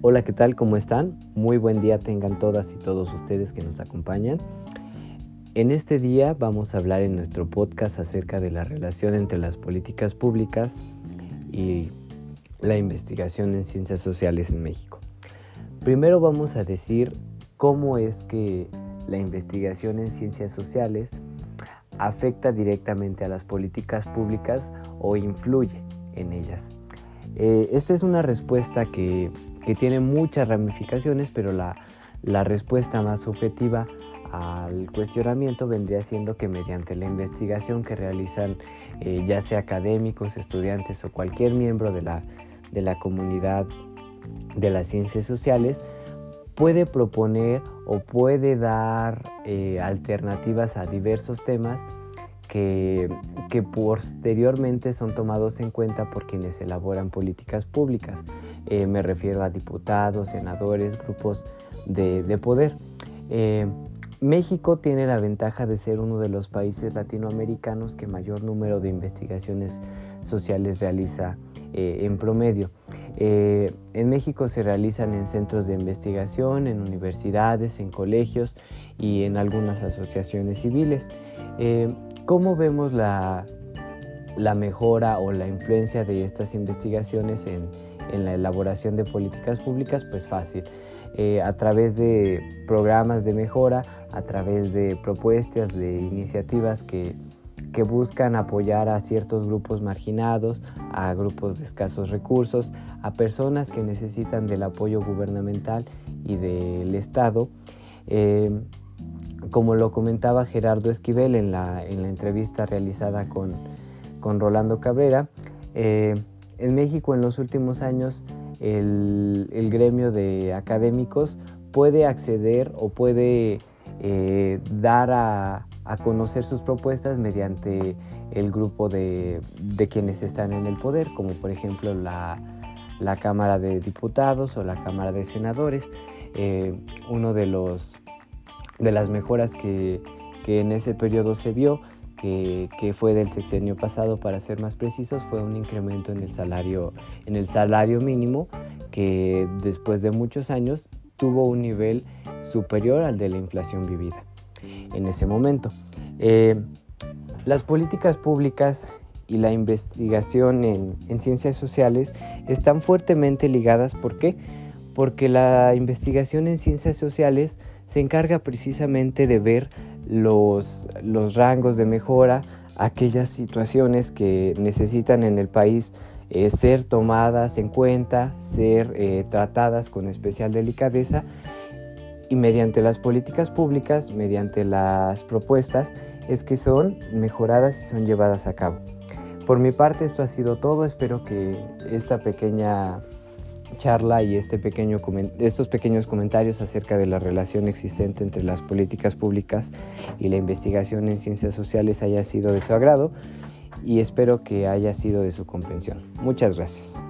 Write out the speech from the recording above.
Hola, ¿qué tal? ¿Cómo están? Muy buen día tengan todas y todos ustedes que nos acompañan. En este día vamos a hablar en nuestro podcast acerca de la relación entre las políticas públicas y la investigación en ciencias sociales en México. Primero vamos a decir cómo es que la investigación en ciencias sociales afecta directamente a las políticas públicas o influye en ellas. Eh, esta es una respuesta que, tiene muchas ramificaciones, pero la, respuesta más objetiva al cuestionamiento vendría siendo que mediante la investigación que realizan eh, ya sea académicos, estudiantes o cualquier miembro de la, comunidad de las ciencias sociales, puede proponer o puede dar eh, alternativas a diversos temas que, posteriormente son tomados en cuenta por quienes elaboran políticas públicas. Eh, me refiero a diputados, senadores, grupos de, poder. Eh, México tiene la ventaja de ser uno de los países latinoamericanos que mayor número de investigaciones sociales realiza eh, en promedio. en México se realizan en centros de investigación, en universidades, en colegios y en algunas asociaciones civiles. ¿Cómo vemos la, mejora o la influencia de estas investigaciones en, la elaboración de políticas públicas? Pues fácil. Eh, a través de programas de mejora, a través de propuestas, de iniciativas que, buscan apoyar a ciertos grupos marginados, a grupos de escasos recursos, a personas que necesitan del apoyo gubernamental y del Estado. Eh, como lo comentaba Gerardo Esquivel en la, entrevista realizada con, Rolando Cabrera, eh, en México en los últimos años el, gremio de académicos puede acceder o puede eh, dar a, conocer sus propuestas mediante el grupo de, quienes están en el poder, como por ejemplo la, Cámara de Diputados o la Cámara de Senadores. Eh, uno de los de las mejoras que, en ese periodo se vio, que, fue del sexenio pasado para ser más precisos, fue un incremento en el salario, en el salario mínimo que después de muchos años tuvo un nivel superior al de la inflación vivida en ese momento. Eh, las políticas públicas y la investigación en, en, ciencias sociales están fuertemente ligadas. ¿Por qué? Porque la investigación en ciencias sociales se encarga precisamente de ver los, rangos de mejora, aquellas situaciones que necesitan en el país eh, ser tomadas en cuenta, ser eh, tratadas con especial delicadeza y mediante las políticas públicas, mediante las propuestas, es que son mejoradas y son llevadas a cabo. Por mi parte esto ha sido todo, espero que esta pequeña charla y este estos pequeños comentarios acerca de la relación existente entre las políticas públicas y la investigación en ciencias sociales haya sido de su agrado y espero que haya sido de su comprensión. Muchas gracias.